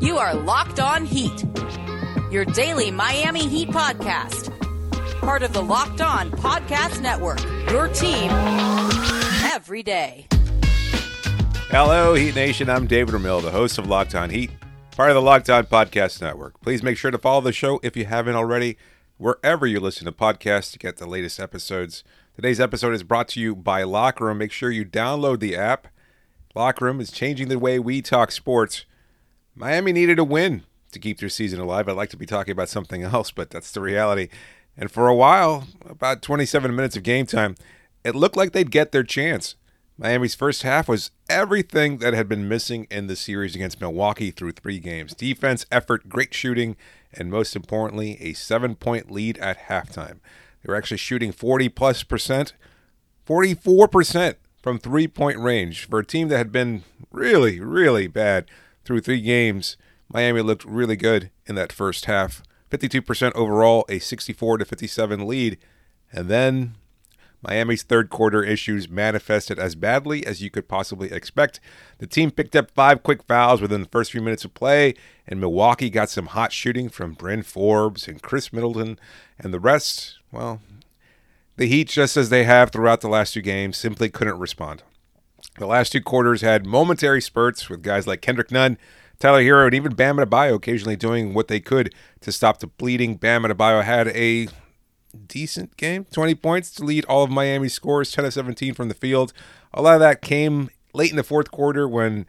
You are Locked On Heat, your daily Miami Heat podcast. Part of the Locked On Podcast Network, your team every day. Hello, Heat Nation. I'm David Ramil, the host of Locked On Heat, part of the Locked On Podcast Network. Please make sure to follow the show if you haven't already, wherever you listen to podcasts to get the latest episodes. Today's episode is brought to you by Locker Room. Make sure you download the app. Locker Room is changing the way we talk sports. Miami needed a win to keep their season alive. I'd like to be talking about something else, but that's the reality. And for a while, about 27 minutes of game time, it looked like they'd get their chance. Miami's first half was everything that had been missing in the series against Milwaukee through three games defense, effort, great shooting, and most importantly, a seven point lead at halftime. They were actually shooting 40 plus percent, 44% from three point range. For a team that had been really, really bad through three games, Miami looked really good in that first half. 52% overall, a 64 to 57 lead. And then Miami's third quarter issues manifested as badly as you could possibly expect. The team picked up five quick fouls within the first few minutes of play, and Milwaukee got some hot shooting from Bryn Forbes and Khris Middleton, and the rest, well, the Heat, just as they have throughout the last two games, simply couldn't respond. The last two quarters had momentary spurts with guys like Kendrick Nunn, Tyler Herro, and even Bam Adebayo occasionally doing what they could to stop the bleeding. Bam Adebayo had a decent game 20 points to lead all of Miami's scores, 10 of 17 from the field. A lot of that came late in the fourth quarter when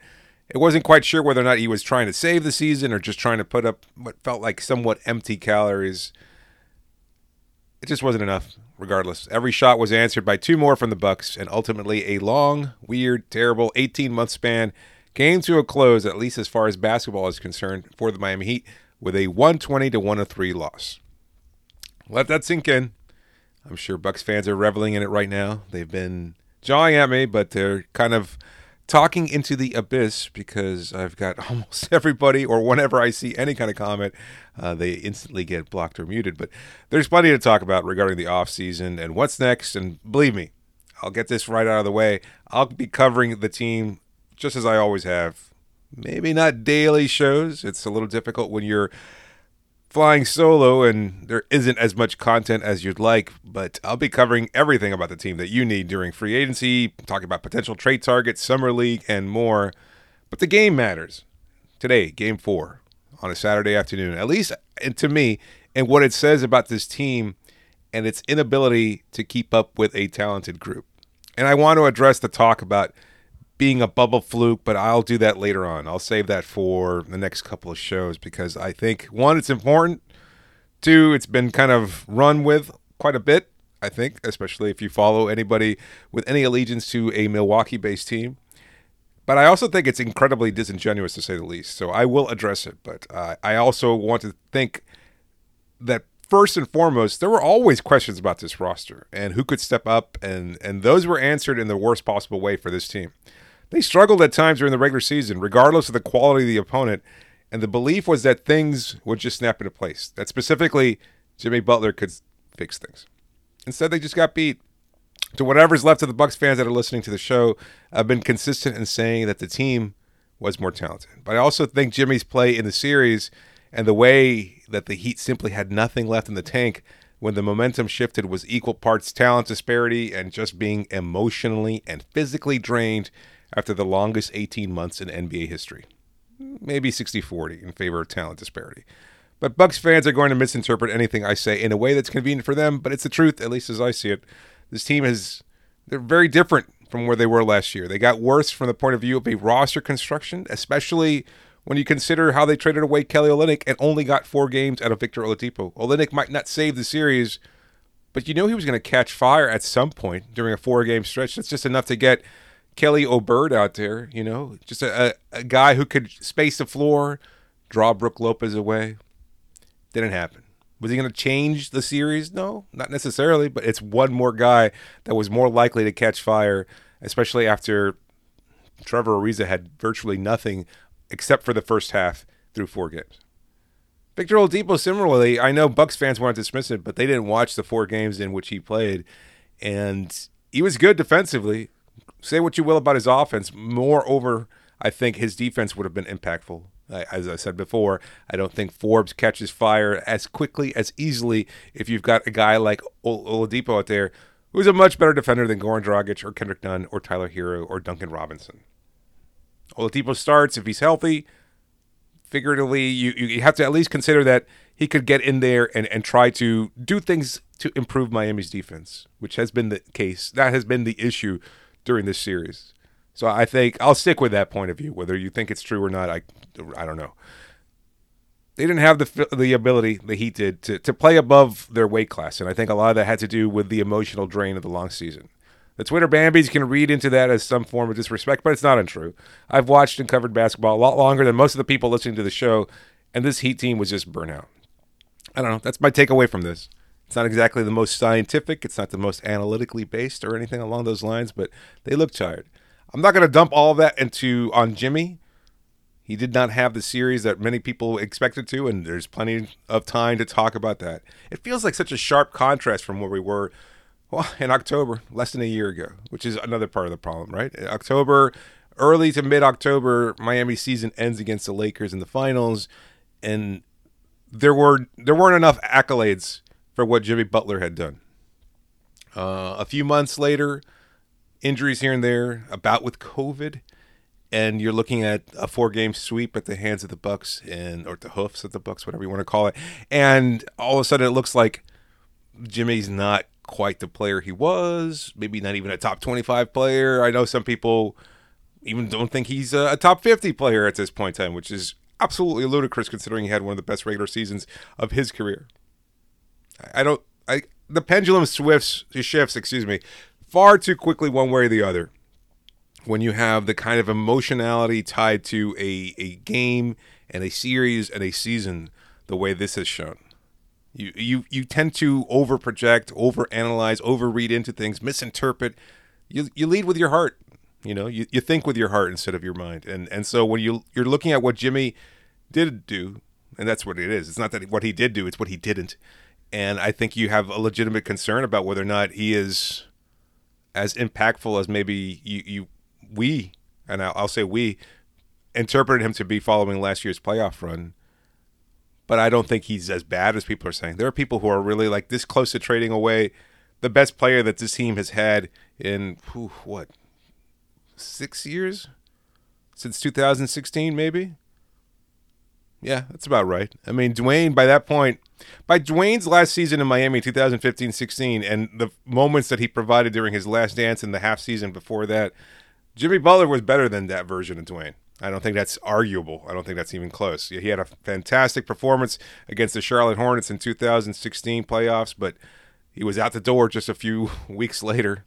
it wasn't quite sure whether or not he was trying to save the season or just trying to put up what felt like somewhat empty calories. It just wasn't enough, regardless. Every shot was answered by two more from the Bucks, and ultimately a long, weird, terrible 18-month span came to a close, at least as far as basketball is concerned, for the Miami Heat with a 120 to 103 loss. Let that sink in. I'm sure Bucks fans are reveling in it right now. They've been jawing at me, but they're kind of talking into the abyss because I've got almost everybody, or whenever I see any kind of comment, uh, they instantly get blocked or muted. But there's plenty to talk about regarding the offseason and what's next. And believe me, I'll get this right out of the way. I'll be covering the team just as I always have. Maybe not daily shows. It's a little difficult when you're flying solo and there isn't as much content as you'd like, but I'll be covering everything about the team that you need during free agency, talking about potential trade targets, summer league, and more. But the game matters. Today, game four on a Saturday afternoon, at least and to me, and what it says about this team and its inability to keep up with a talented group. And I want to address the talk about being a bubble fluke, but I'll do that later on. I'll save that for the next couple of shows because I think one, it's important. Two, it's been kind of run with quite a bit, I think, especially if you follow anybody with any allegiance to a Milwaukee based team. But I also think it's incredibly disingenuous to say the least. So I will address it. But uh, I also want to think that first and foremost, there were always questions about this roster and who could step up, and and those were answered in the worst possible way for this team. They struggled at times during the regular season, regardless of the quality of the opponent, and the belief was that things would just snap into place. That specifically, Jimmy Butler could fix things. Instead, they just got beat. To whatever's left of the Bucks fans that are listening to the show, I've been consistent in saying that the team was more talented. But I also think Jimmy's play in the series and the way that the Heat simply had nothing left in the tank when the momentum shifted was equal parts talent disparity and just being emotionally and physically drained after the longest 18 months in NBA history. Maybe 60 40 in favor of talent disparity. But Bucks fans are going to misinterpret anything I say in a way that's convenient for them, but it's the truth, at least as I see it. This team is they're very different from where they were last year. They got worse from the point of view of a roster construction, especially when you consider how they traded away Kelly Olynyk and only got four games out of Victor Oladipo. Olynyk might not save the series, but you know he was going to catch fire at some point during a four-game stretch. That's just enough to get Kelly O'Bird out there, you know, just a, a, a guy who could space the floor, draw Brook Lopez away. Didn't happen. Was he going to change the series? No, not necessarily, but it's one more guy that was more likely to catch fire, especially after Trevor Ariza had virtually nothing except for the first half through four games. Victor Oladipo, similarly, I know Bucks fans want to dismiss it, but they didn't watch the four games in which he played, and he was good defensively say what you will about his offense. Moreover, I think his defense would have been impactful. As I said before, I don't think Forbes catches fire as quickly as easily if you've got a guy like Oladipo out there who's a much better defender than Goran Dragic or Kendrick Nunn or Tyler Herro or Duncan Robinson. Oladipo starts if he's healthy. Figuratively, you, you have to at least consider that he could get in there and, and try to do things to improve Miami's defense, which has been the case. That has been the issue during this series. So I think I'll stick with that point of view. Whether you think it's true or not, I, I don't know. They didn't have the the ability the Heat did to, to play above their weight class, and I think a lot of that had to do with the emotional drain of the long season. The Twitter Bambies can read into that as some form of disrespect, but it's not untrue. I've watched and covered basketball a lot longer than most of the people listening to the show, and this Heat team was just burnout. I don't know. That's my takeaway from this. It's not exactly the most scientific, it's not the most analytically based or anything along those lines, but they look tired. I'm not going to dump all that into on Jimmy. He did not have the series that many people expected to, and there's plenty of time to talk about that. It feels like such a sharp contrast from where we were well, in October, less than a year ago, which is another part of the problem, right? October, early to mid October, Miami season ends against the Lakers in the finals, and there were there weren't enough accolades for what Jimmy Butler had done. Uh, a few months later, injuries here and there, about with COVID, and you're looking at a four-game sweep at the hands of the Bucks and or the hoofs of the Bucks, whatever you want to call it, and all of a sudden it looks like Jimmy's not quite the player he was. Maybe not even a top 25 player. I know some people even don't think he's a, a top 50 player at this point in time, which is absolutely ludicrous considering he had one of the best regular seasons of his career. I don't. I the pendulum swifts shifts. Excuse me, far too quickly one way or the other. When you have the kind of emotionality tied to a a game and a series and a season, the way this has shown. You you you tend to over project, over analyze, over read into things, misinterpret. You you lead with your heart. You know, you, you think with your heart instead of your mind. And and so when you you're looking at what Jimmy did do, and that's what it is. It's not that what he did do; it's what he didn't. And I think you have a legitimate concern about whether or not he is as impactful as maybe you, you we, and I'll, say we, interpreted him to be following last year's playoff run. But I don't think he's as bad as people are saying. There are people who are really like this close to trading away the best player that this team has had in whew, what six years since 2016, maybe. Yeah, that's about right. I mean, Dwyane, by that point, by Dwyane's last season in Miami, 2015 16, and the moments that he provided during his last dance and the half season before that, Jimmy Butler was better than that version of Dwyane. I don't think that's arguable. I don't think that's even close. He had a fantastic performance against the Charlotte Hornets in 2016 playoffs, but he was out the door just a few weeks later.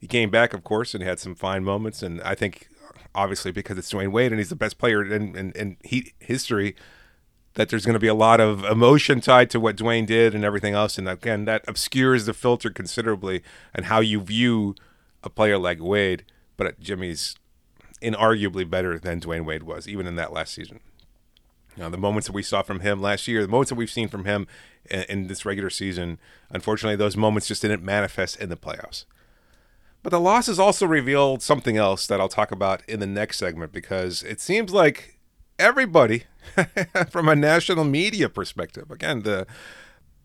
He came back, of course, and had some fine moments. And I think obviously because it's Dwyane Wade and he's the best player in, in, in Heat history, that there's going to be a lot of emotion tied to what Dwyane did and everything else. And again, that obscures the filter considerably and how you view a player like Wade. But Jimmy's inarguably better than Dwyane Wade was, even in that last season. Now, the moments that we saw from him last year, the moments that we've seen from him in, in this regular season, unfortunately, those moments just didn't manifest in the playoffs. But the losses also revealed something else that I'll talk about in the next segment because it seems like everybody, from a national media perspective, again, the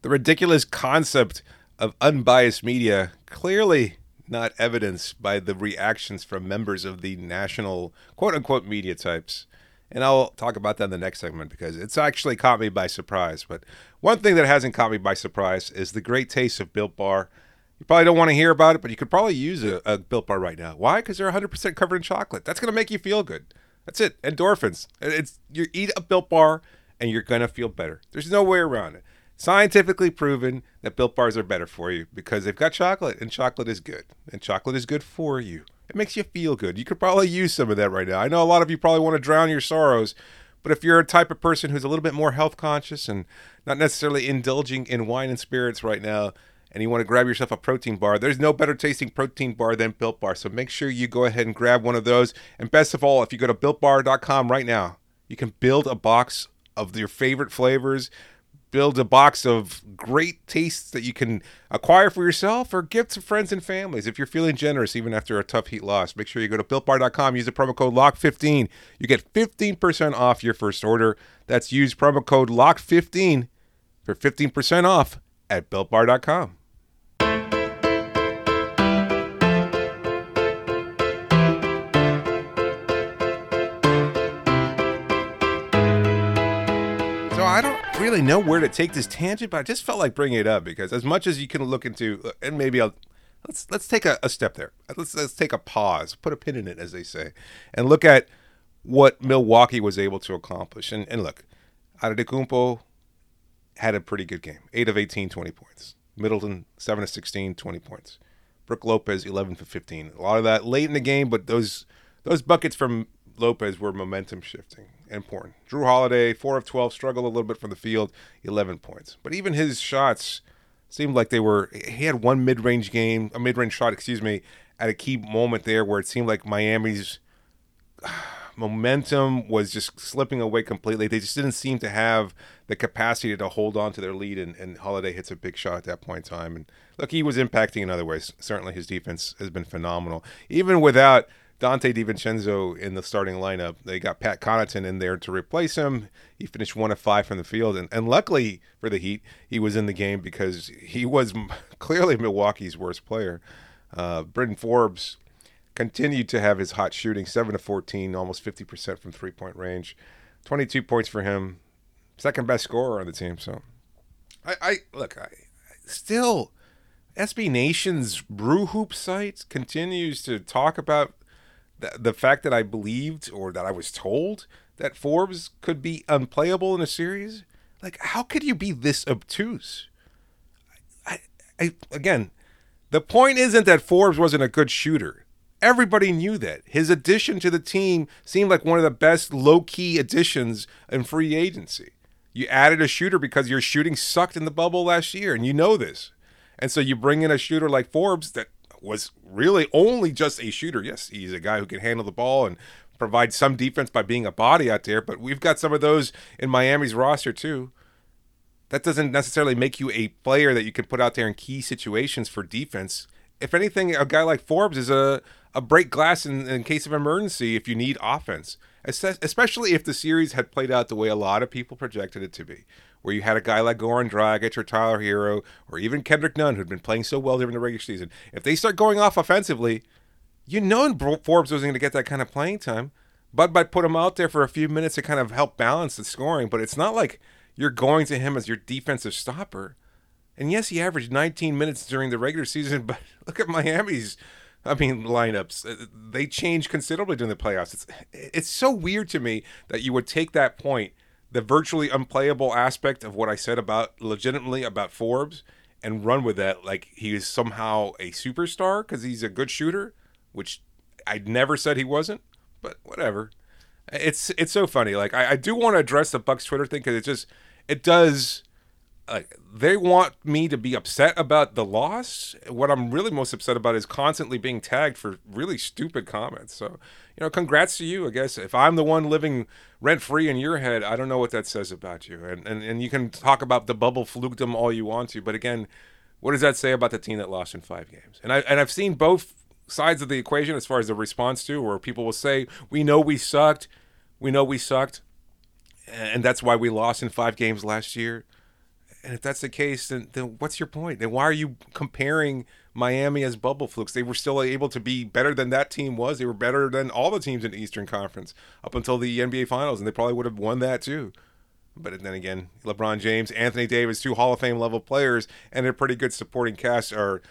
the ridiculous concept of unbiased media clearly not evidenced by the reactions from members of the national quote unquote media types. And I'll talk about that in the next segment because it's actually caught me by surprise. But one thing that hasn't caught me by surprise is the great taste of Built Bar you probably don't want to hear about it, but you could probably use a, a Built Bar right now. Why? Because they're 100% covered in chocolate. That's going to make you feel good. That's it. Endorphins. It's you eat a Built Bar and you're going to feel better. There's no way around it. Scientifically proven that Built Bars are better for you because they've got chocolate and chocolate is good. And chocolate is good for you. It makes you feel good. You could probably use some of that right now. I know a lot of you probably want to drown your sorrows, but if you're a type of person who's a little bit more health conscious and not necessarily indulging in wine and spirits right now, and you want to grab yourself a protein bar, there's no better tasting protein bar than Built Bar. So make sure you go ahead and grab one of those. And best of all, if you go to builtbar.com right now, you can build a box of your favorite flavors, build a box of great tastes that you can acquire for yourself or give to friends and families. If you're feeling generous even after a tough heat loss, make sure you go to builtbar.com, use the promo code LOCK15. You get 15% off your first order. That's use promo code LOCK15 for 15% off at builtbar.com. So I don't really know where to take this tangent, but I just felt like bringing it up because as much as you can look into, uh, and maybe I'll let's let's take a, a step there. Let's let's take a pause, put a pin in it, as they say, and look at what Milwaukee was able to accomplish. And and look, Adetokounmpo had a pretty good game, eight of 18, 20 points. Middleton seven of 16, 20 points. Brook Lopez 11 for 15. A lot of that late in the game, but those those buckets from Lopez were momentum shifting important. Jrue Holiday, 4 of 12, struggled a little bit from the field, 11 points. But even his shots seemed like they were, he had one mid range game, a mid range shot, excuse me, at a key moment there where it seemed like Miami's momentum was just slipping away completely. They just didn't seem to have the capacity to hold on to their lead, and, and Holiday hits a big shot at that point in time. And look, he was impacting in other ways. Certainly his defense has been phenomenal. Even without Donte DiVincenzo in the starting lineup. They got Pat Connaughton in there to replace him. He finished one of five from the field, and, and luckily for the Heat, he was in the game because he was clearly Milwaukee's worst player. Uh, Bryn Forbes continued to have his hot shooting, seven to fourteen, almost fifty percent from three point range, twenty-two points for him, second best scorer on the team. So, I, I look, I still. SB Nation's Brew Hoop site continues to talk about the, the fact that I believed or that I was told that Forbes could be unplayable in a series, like how could you be this obtuse? I, I again, the point isn't that Forbes wasn't a good shooter. Everybody knew that. His addition to the team seemed like one of the best low key additions in free agency. You added a shooter because your shooting sucked in the bubble last year, and you know this. And so you bring in a shooter like Forbes that was really only just a shooter. Yes, he's a guy who can handle the ball and provide some defense by being a body out there, but we've got some of those in Miami's roster too. That doesn't necessarily make you a player that you can put out there in key situations for defense. If anything, a guy like Forbes is a, a break glass in, in case of emergency if you need offense, especially if the series had played out the way a lot of people projected it to be where you had a guy like Goran Dragic or Tyler Herro or even Kendrick Nunn who'd been playing so well during the regular season, if they start going off offensively, you know Forbes wasn't going to get that kind of playing time. Bud might put him out there for a few minutes to kind of help balance the scoring, but it's not like you're going to him as your defensive stopper. And yes, he averaged 19 minutes during the regular season, but look at Miami's I mean, lineups uh, they change considerably during the playoffs. It's it's so weird to me that you would take that point the virtually unplayable aspect of what I said about legitimately about Forbes and run with that like he is somehow a superstar because he's a good shooter, which I never said he wasn't, but whatever. It's it's so funny. Like I, I do want to address the Bucks Twitter thing because it just it does like they want me to be upset about the loss. What I'm really most upset about is constantly being tagged for really stupid comments. So, you know, congrats to you. I guess if I'm the one living rent free in your head, I don't know what that says about you. And and and you can talk about the bubble flukedom all you want to, but again, what does that say about the team that lost in five games? And I and I've seen both sides of the equation as far as the response to, where people will say, "We know we sucked, we know we sucked, and that's why we lost in five games last year." And if that's the case, then, then what's your point? Then why are you comparing Miami as bubble flukes? They were still able to be better than that team was. They were better than all the teams in the Eastern Conference up until the NBA Finals, and they probably would have won that too. But then again, LeBron James, Anthony Davis, two Hall of Fame level players, and a pretty good supporting cast are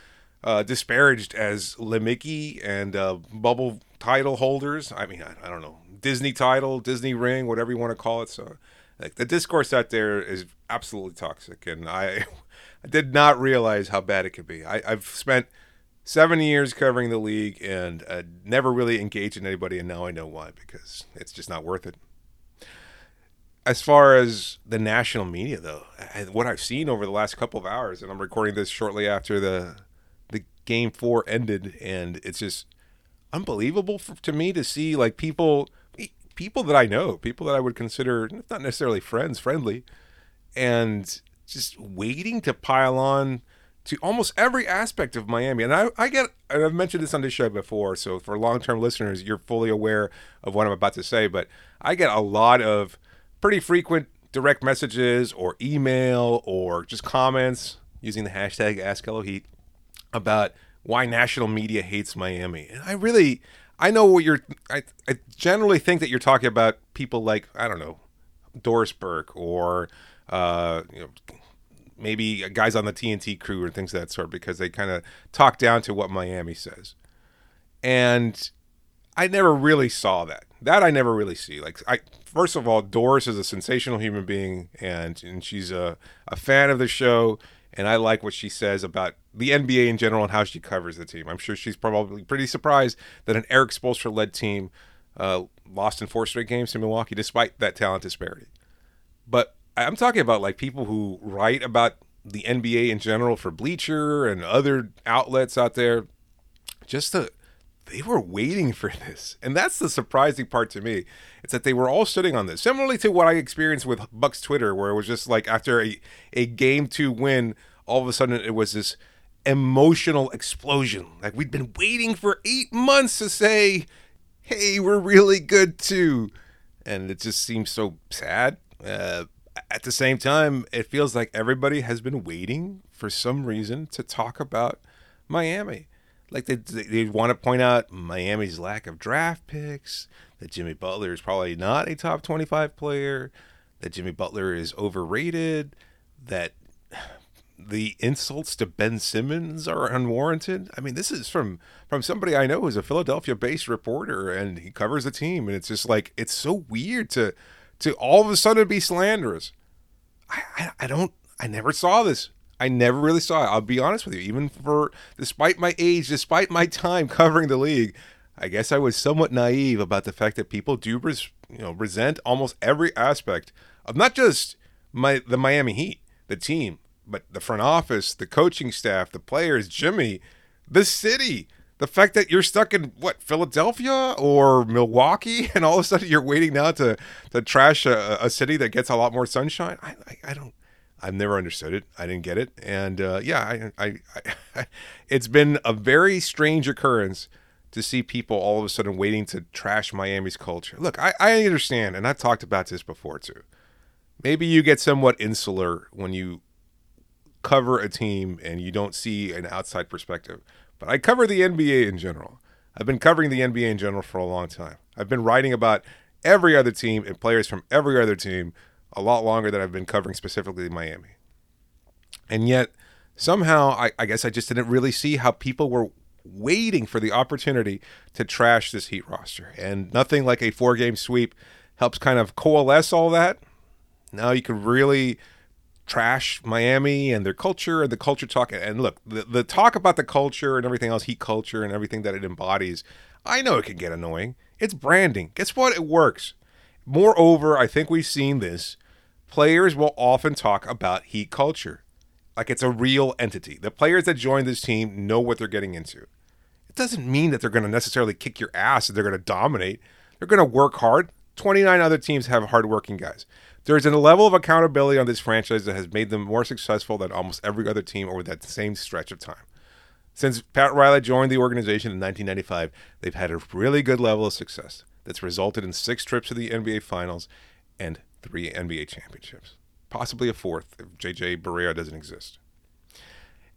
uh, disparaged as Mickey and uh, bubble title holders. I mean, I, I don't know, Disney title, Disney ring, whatever you want to call it. So like the discourse out there is absolutely toxic, and I, I did not realize how bad it could be. I, I've spent seven years covering the league and uh, never really engaged in anybody, and now I know why because it's just not worth it. As far as the national media, though, what I've seen over the last couple of hours, and I'm recording this shortly after the the game four ended, and it's just unbelievable for, to me to see like people people that I know, people that I would consider not necessarily friends, friendly, and just waiting to pile on to almost every aspect of Miami. And I, I get, and I've mentioned this on this show before, so for long term listeners, you're fully aware of what I'm about to say, but I get a lot of pretty frequent direct messages or email or just comments using the hashtag AskHelloHeat about why national media hates Miami. And I really, I know what you're, I, I generally think that you're talking about people like, I don't know, Doris Burke or, uh, you know, maybe guys on the TNT crew or things of that sort because they kind of talk down to what Miami says. And I never really saw that. That I never really see. Like I first of all, Doris is a sensational human being and and she's a, a fan of the show and I like what she says about the NBA in general and how she covers the team. I'm sure she's probably pretty surprised that an Erik Spoelstra led team uh, lost in four straight games to Milwaukee despite that talent disparity. But I'm talking about like people who write about the NBA in general for Bleacher and other outlets out there. Just the they were waiting for this. And that's the surprising part to me. It's that they were all sitting on this. Similarly to what I experienced with Bucks Twitter, where it was just like after a, a game two win, all of a sudden it was this emotional explosion. Like we'd been waiting for eight months to say, hey, we're really good too. And it just seems so sad. Uh, at the same time, it feels like everybody has been waiting for some reason to talk about Miami. Like they, they, they want to point out Miami's lack of draft picks, that Jimmy Butler is probably not a top 25 player, that Jimmy Butler is overrated, that the insults to Ben Simmons are unwarranted. I mean, this is from from somebody I know who's a Philadelphia-based reporter and he covers the team and it's just like it's so weird to to all of a sudden be slanderous. I, I, I don't, I never saw this. I never really saw it. I'll be honest with you. Even for, despite my age, despite my time covering the league, I guess I was somewhat naive about the fact that people do, res, you know, resent almost every aspect of not just my the Miami Heat, the team, but the front office, the coaching staff, the players, Jimmy, the city, the fact that you're stuck in what Philadelphia or Milwaukee, and all of a sudden you're waiting now to to trash a, a city that gets a lot more sunshine. I, I, I, don't. I've never understood it. I didn't get it, and uh, yeah, I, I, I, it's been a very strange occurrence to see people all of a sudden waiting to trash Miami's culture. Look, I, I understand, and I've talked about this before too. Maybe you get somewhat insular when you cover a team and you don't see an outside perspective. But I cover the NBA in general. I've been covering the NBA in general for a long time. I've been writing about every other team and players from every other team a lot longer than I've been covering specifically Miami. And yet, somehow, I, I guess I just didn't really see how people were waiting for the opportunity to trash this Heat roster. And nothing like a four game sweep helps kind of coalesce all that. Now you can really trash Miami and their culture and the culture talk. And look, the, the talk about the culture and everything else, heat culture and everything that it embodies, I know it can get annoying. It's branding. Guess what? It works. Moreover, I think we've seen this. Players will often talk about heat culture like it's a real entity. The players that join this team know what they're getting into. It doesn't mean that they're going to necessarily kick your ass and they're going to dominate. They're going to work hard. 29 other teams have hardworking guys. There's a level of accountability on this franchise that has made them more successful than almost every other team over that same stretch of time. Since Pat Riley joined the organization in 1995, they've had a really good level of success that's resulted in six trips to the NBA Finals and three NBA championships, possibly a fourth if JJ Barea doesn't exist.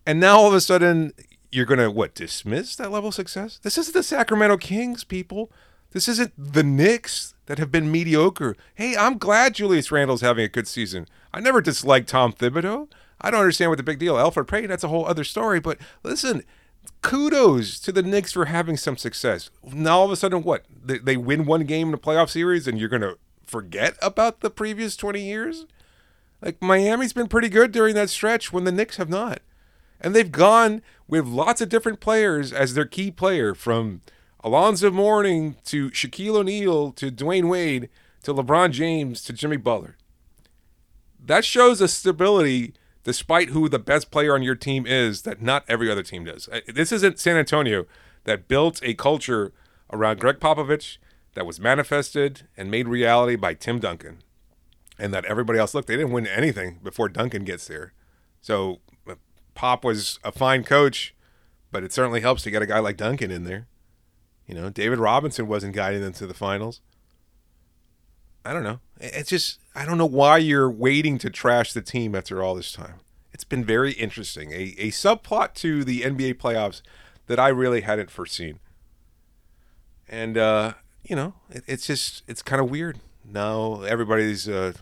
And now all of a sudden, you're going to, what, dismiss that level of success? This isn't the Sacramento Kings, people. This isn't the Knicks that have been mediocre. Hey, I'm glad Julius Randle's having a good season. I never disliked Tom Thibodeau. I don't understand what the big deal. Elfrid Payton, that's a whole other story. But listen, kudos to the Knicks for having some success. Now all of a sudden, what? They, they win one game in a playoff series, and you're going to forget about the previous 20 years? Like Miami's been pretty good during that stretch when the Knicks have not. And they've gone with lots of different players as their key player from – Alonzo Mourning to Shaquille O'Neal to Dwyane Wade to LeBron James to Jimmy Butler. That shows a stability despite who the best player on your team is that not every other team does. Uh, this isn't San Antonio that built a culture around Gregg Popovich that was manifested and made reality by Tim Duncan. and that everybody else look they didn't win anything before Duncan gets there. So uh, Pop was a fine coach, but it certainly helps to get a guy like Duncan in there. You know, David Robinson wasn't guiding them to the finals. I don't know. It's just I don't know why you're waiting to trash the team after all this time. It's been very interesting. A a subplot to the NBA playoffs that I really hadn't foreseen. And uh, you know, it, it's just it's kind of weird. Now everybody's uh,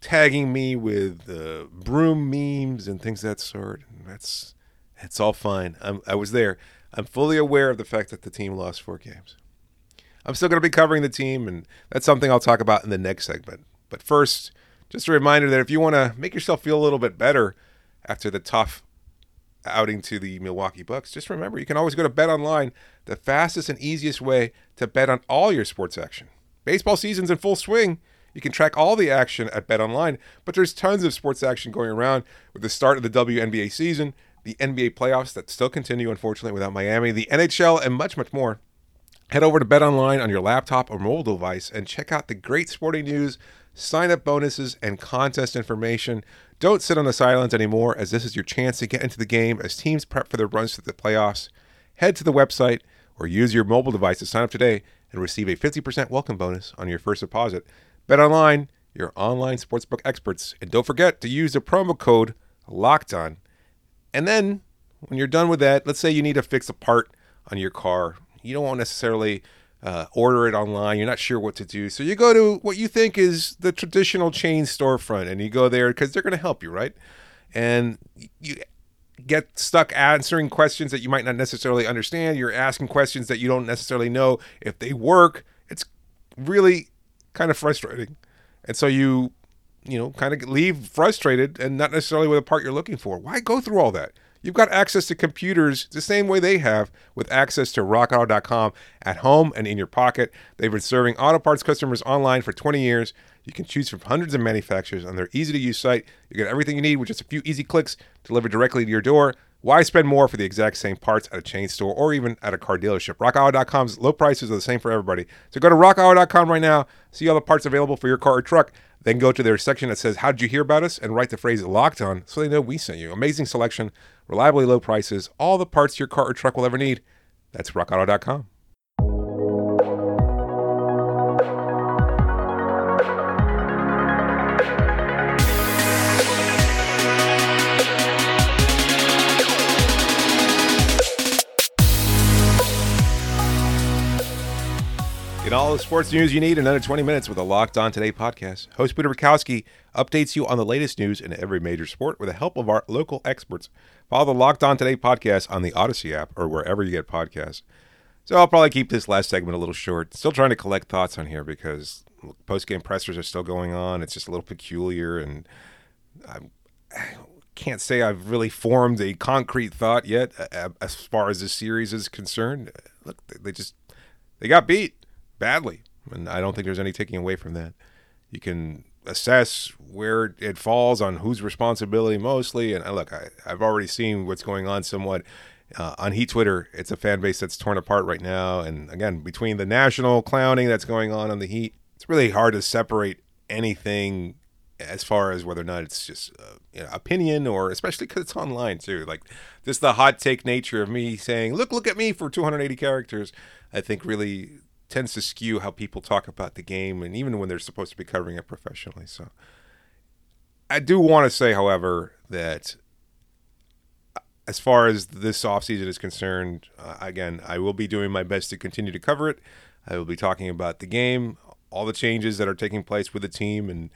tagging me with uh, broom memes and things that sort. That's it's all fine. I'm, I was there. I'm fully aware of the fact that the team lost four games. I'm still going to be covering the team, and that's something I'll talk about in the next segment. But first, just a reminder that if you want to make yourself feel a little bit better after the tough outing to the Milwaukee Bucks, just remember you can always go to Bet Online, the fastest and easiest way to bet on all your sports action. Baseball season's in full swing. You can track all the action at Bet Online, but there's tons of sports action going around with the start of the WNBA season, the NBA playoffs that still continue, unfortunately, without Miami, the NHL, and much, much more. Head over to Bet Online on your laptop or mobile device and check out the great sporting news, sign up bonuses, and contest information. Don't sit on the sidelines anymore, as this is your chance to get into the game as teams prep for their runs to the playoffs. Head to the website or use your mobile device to sign up today and receive a 50% welcome bonus on your first deposit. Bet online, your online sportsbook experts, and don't forget to use the promo code Locked On. And then, when you're done with that, let's say you need to fix a part on your car. You don't want necessarily uh, order it online. You're not sure what to do, so you go to what you think is the traditional chain storefront, and you go there because they're going to help you, right? And you get stuck answering questions that you might not necessarily understand. You're asking questions that you don't necessarily know if they work. It's really kind of frustrating. And so you, you know, kind of leave frustrated and not necessarily with a part you're looking for. Why go through all that? You've got access to computers the same way they have with access to rockauto.com at home and in your pocket. They've been serving auto parts customers online for 20 years. You can choose from hundreds of manufacturers on their easy to use site. You get everything you need with just a few easy clicks delivered directly to your door. Why spend more for the exact same parts at a chain store or even at a car dealership? RockAuto.com's low prices are the same for everybody. So go to RockAuto.com right now, see all the parts available for your car or truck. Then go to their section that says, How did you hear about us? and write the phrase locked on so they know we sent you. Amazing selection, reliably low prices, all the parts your car or truck will ever need. That's RockAuto.com. Get all the sports news you need in under 20 minutes with a Locked On Today podcast. Host Peter Bukowski updates you on the latest news in every major sport with the help of our local experts. Follow the Locked On Today podcast on the Odyssey app or wherever you get podcasts. So I'll probably keep this last segment a little short. Still trying to collect thoughts on here because post game pressers are still going on. It's just a little peculiar, and I can't say I've really formed a concrete thought yet uh, uh, as far as this series is concerned. Look, they just they got beat badly, and I don't think there's any taking away from that. You can assess where it falls on whose responsibility mostly. And look, I, have already seen what's going on somewhat uh, on Heat Twitter. It's a fan base that's torn apart right now. And again, between the national clowning that's going on on the Heat, it's really hard to separate anything as far as whether or not it's just uh, you know, opinion or especially because it's online too. Like this the hot take nature of me saying, "Look, look at me" for 280 characters. I think really tends to skew how people talk about the game and even when they're supposed to be covering it professionally. So I do want to say, however, that uh, as far as this offseason is concerned, uh, again, I will be doing my best to continue to cover it. I will be talking about the game, all the changes that are taking place with the team, and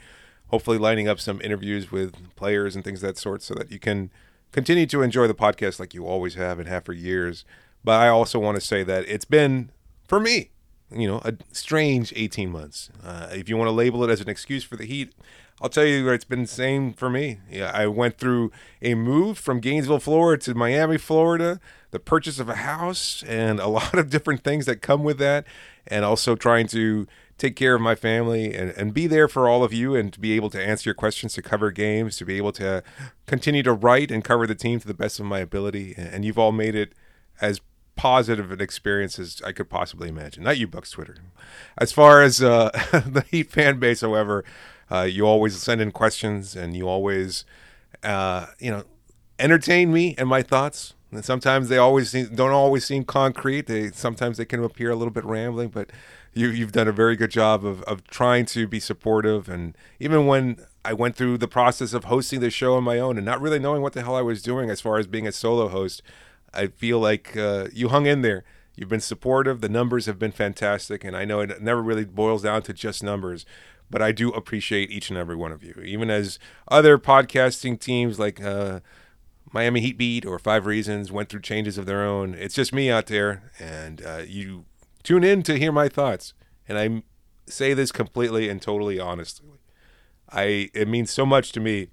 hopefully lining up some interviews with players and things of that sort so that you can continue to enjoy the podcast like you always have and have for years. But I also want to say that it's been, for me, you know, a strange 18 months. Uh, if you want to label it as an excuse for the heat, I'll tell you it's been the same for me. Yeah, I went through a move from Gainesville, Florida to Miami, Florida, the purchase of a house, and a lot of different things that come with that, and also trying to take care of my family and, and be there for all of you and to be able to answer your questions, to cover games, to be able to continue to write and cover the team to the best of my ability. And you've all made it as positive an experience as I could possibly imagine. Not you, Bucks Twitter. As far as uh, the Heat fan base, however, Uh, you always send in questions, and you always, uh, you know, entertain me and my thoughts. And sometimes they always seem, don't always seem concrete. They sometimes they can appear a little bit rambling, but you you've done a very good job of of trying to be supportive. And even when I went through the process of hosting the show on my own and not really knowing what the hell I was doing as far as being a solo host, I feel like uh, you hung in there. You've been supportive. The numbers have been fantastic, and I know it never really boils down to just numbers, but I do appreciate each and every one of you. Even as other podcasting teams like uh, Miami Heat Beat or Five Reasons went through changes of their own, it's just me out there, and uh, you tune in to hear my thoughts. And I say this completely and totally honestly. I it means so much to me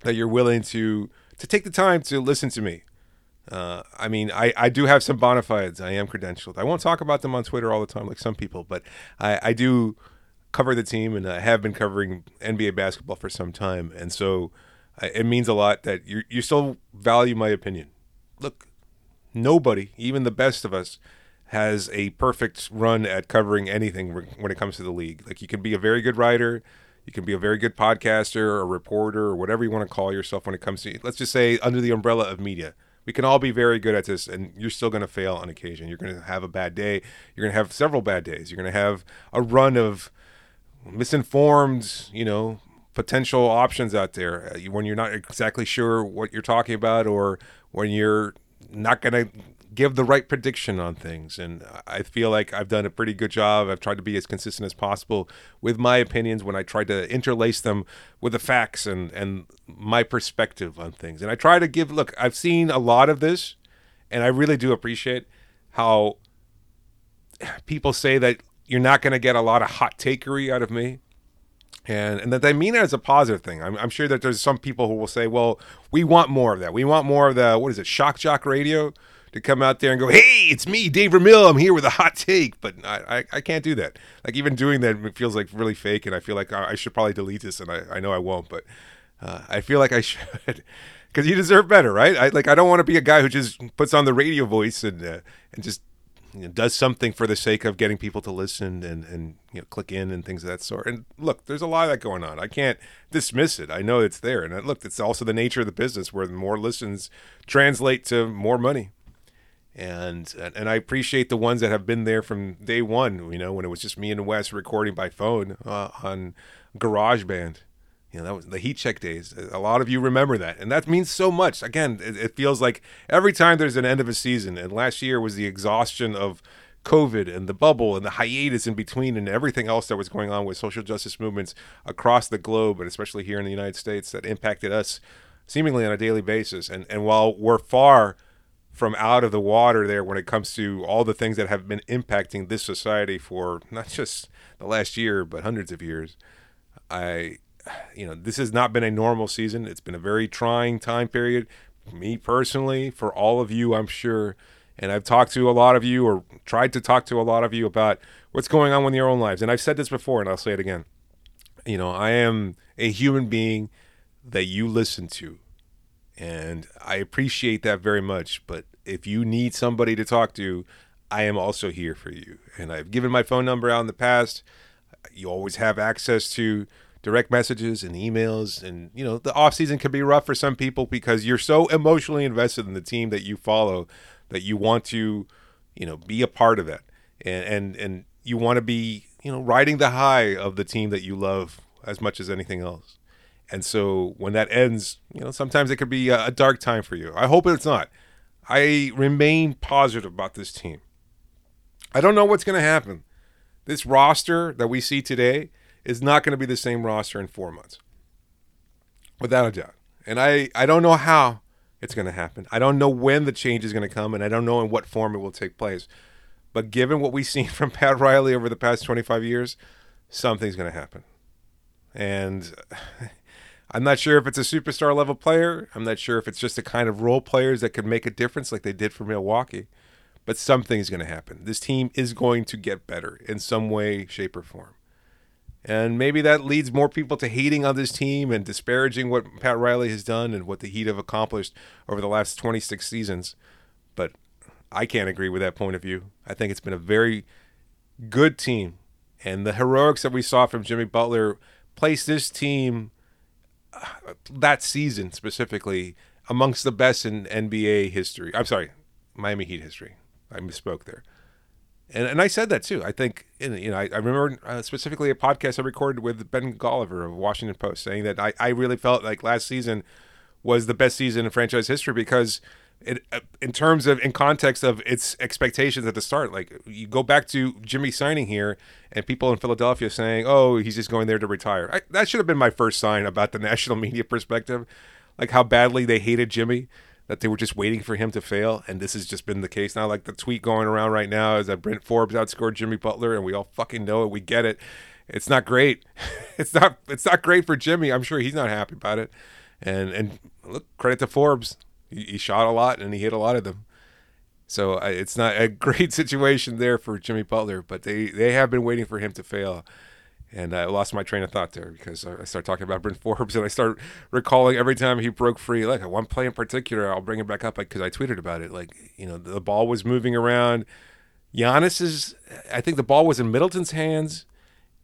that you're willing to to take the time to listen to me. Uh, I mean, I, I do have some bona fides. I am credentialed. I won't talk about them on Twitter all the time like some people, but I, I do cover the team and I have been covering NBA basketball for some time. And so I, it means a lot that you, you still value my opinion. Look, nobody, even the best of us, has a perfect run at covering anything when it comes to the league. Like you can be a very good writer, you can be a very good podcaster or reporter or whatever you want to call yourself when it comes to let's just say under the umbrella of media. We can all be very good at this, and you're still going to fail on occasion. You're going to have a bad day. You're going to have several bad days. You're going to have a run of misinformed, you know, potential options out there uh, when you're not exactly sure what you're talking about, or when you're not going to give the right prediction on things. And I feel like I've done a pretty good job. I've tried to be as consistent as possible with my opinions when I try to interlace them with the facts and, and my perspective on things. And I try to give, look, I've seen a lot of this, and I really do appreciate how people say that you're not going to get a lot of hot takery out of me. And, and that they mean it as a positive thing. I'm, I'm sure that there's some people who will say, well, we want more of that. We want more of the, what is it, shock jock radio? To come out there and go, "Hey, it's me, Dave Ramil. I'm here with a hot take." But I, I, I, can't do that. Like even doing that feels like really fake, and I feel like I, should probably delete this, and I, I know I won't, but uh, I feel like I should because you deserve better, right? I like I don't want to be a guy who just puts on the radio voice and uh, and just you know, does something for the sake of getting people to listen and and you know click in and things of that sort. And look, there's a lot of that going on. I can't dismiss it. I know it's there, and look, it's also the nature of the business where more listens translate to more money and and I appreciate the ones that have been there from day one. You know, when it was just me and Wes recording by phone uh, on GarageBand. You know, that was the heat check days. A lot of you remember that, and that means so much. Again, it, it feels like every time there's an end of a season, and last year was the exhaustion of COVID and the bubble and the hiatus in between and everything else that was going on with social justice movements across the globe, and especially here in the United States, that impacted us seemingly on a daily basis. And and while we're far from out of the water there when it comes to all the things that have been impacting this society for not just the last year but hundreds of years. I you know, this has not been a normal season. It's been a very trying time period me personally, for all of you, I'm sure. And I've talked to a lot of you or tried to talk to a lot of you about what's going on with your own lives. And I've said this before and I'll say it again. You know, I am a human being that you listen to and I appreciate that very much. But if you need somebody to talk to, I am also here for you. And I've given my phone number out in the past. You always have access to direct messages and emails. And, you know, the off season can be rough for some people because you're so emotionally invested in the team that you follow that you want to, you know, be a part of that. And, and, and you want to be, you know, riding the high of the team that you love as much as anything else. And so when that ends, you know, sometimes it could be a, dark time for you. I hope it's not. I remain positive about this team. I don't know what's going to happen. This roster that we see today is not going to be the same roster in four months, without a doubt. And I, I don't know how it's going to happen. I don't know when the change is going to come, and I don't know in what form it will take place. But given what we've seen from Pat Riley over the past 25 years, something's going to happen. And I'm not sure if it's a superstar level player. I'm not sure if it's just the kind of role players that could make a difference like they did for Milwaukee. But something's going to happen. This team is going to get better in some way, shape, or form. And maybe that leads more people to hating on this team and disparaging what Pat Riley has done and what the Heat have accomplished over the last 26 seasons. But I can't agree with that point of view. I think it's been a very good team. And the heroics that we saw from Jimmy Butler place this team that season specifically amongst the best in NBA history. I'm sorry, Miami Heat history. I misspoke there. And, and I said that too. I think, you know, I, I remember uh, specifically a podcast I recorded with Ben Golliver of Washington Post saying that I, I really felt like last season was the best season in franchise history because it, uh, in terms of in context of its expectations at the start like you go back to jimmy signing here and people in philadelphia saying oh he's just going there to retire I, that should have been my first sign about the national media perspective like how badly they hated jimmy that they were just waiting for him to fail, and this has just been the case now. Like the tweet going around right now is that Bryn Forbes outscored Jimmy Butler, and we all fucking know it. We get it. It's not great. it's not. It's not great for Jimmy. I'm sure he's not happy about it. And and look, credit to Forbes. He, shot a lot and he hit a lot of them. So it's not a great situation there for Jimmy Butler, but they they have been waiting for him to fail. And I lost my train of thought there because I start talking about Bryn Forbes and I start recalling every time he broke free, like one play in particular, I'll bring it back up because I tweeted about it. Like, you know, the ball was moving around. Giannis is, I think the ball was in Middleton's hands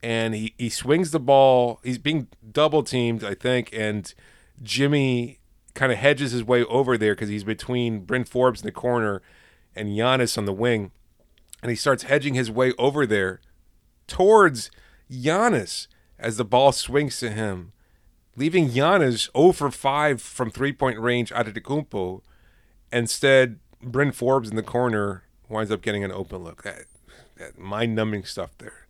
and he, he swings the ball. He's being double teamed, I think. And Jimmy kind of hedges his way over there because he's between Bryn Forbes in the corner and Giannis on the wing. And he starts hedging his way over there towards Giannis as the ball swings to him, leaving Giannis 0 for 5 from three point range Antetokounmpo. Instead, Bryn Forbes in the corner winds up getting an open look. That, that mind numbing stuff there.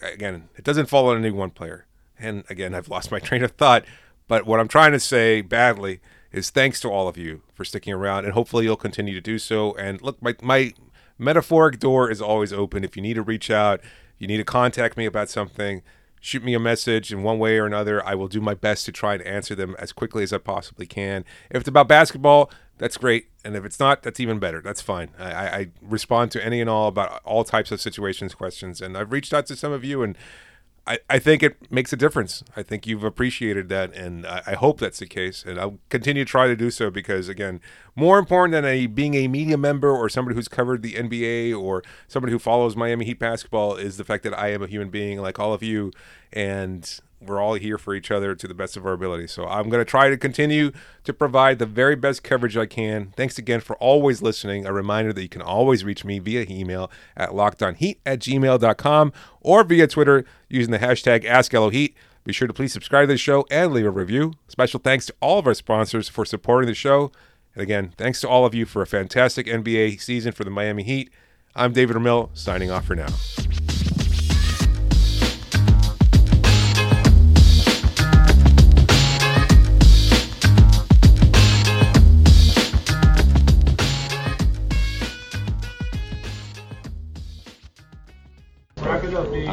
Again, it doesn't fall on any one player. And again, I've lost my train of thought. But what I'm trying to say badly is thanks to all of you for sticking around, and hopefully you'll continue to do so. And look, my, my metaphoric door is always open. If you need to reach out, you need to contact me about something, shoot me a message in one way or another. I will do my best to try and answer them as quickly as I possibly can. If it's about basketball, that's great. And if it's not, that's even better. That's fine. I, I respond to any and all about all types of situations, questions. And I've reached out to some of you and I, I think it makes a difference. I think you've appreciated that, and I, I, hope that's the case. And I'll continue to try to do so because, again, more important than a being a media member or somebody who's covered the NBA or somebody who follows Miami Heat basketball is the fact that I am a human being like all of you, and we're all here for each other to the best of our ability. So I'm going to try to continue to provide the very best coverage I can. Thanks again for always listening. A reminder that you can always reach me via email at lockedonheat at gmail.com or via Twitter using the hashtag AskLOHeat. Be sure to please subscribe to the show and leave a review. Special thanks to all of our sponsors for supporting the show. And again, thanks to all of you for a fantastic NBA season for the Miami Heat. I'm David Ramil, signing off for now. já vi.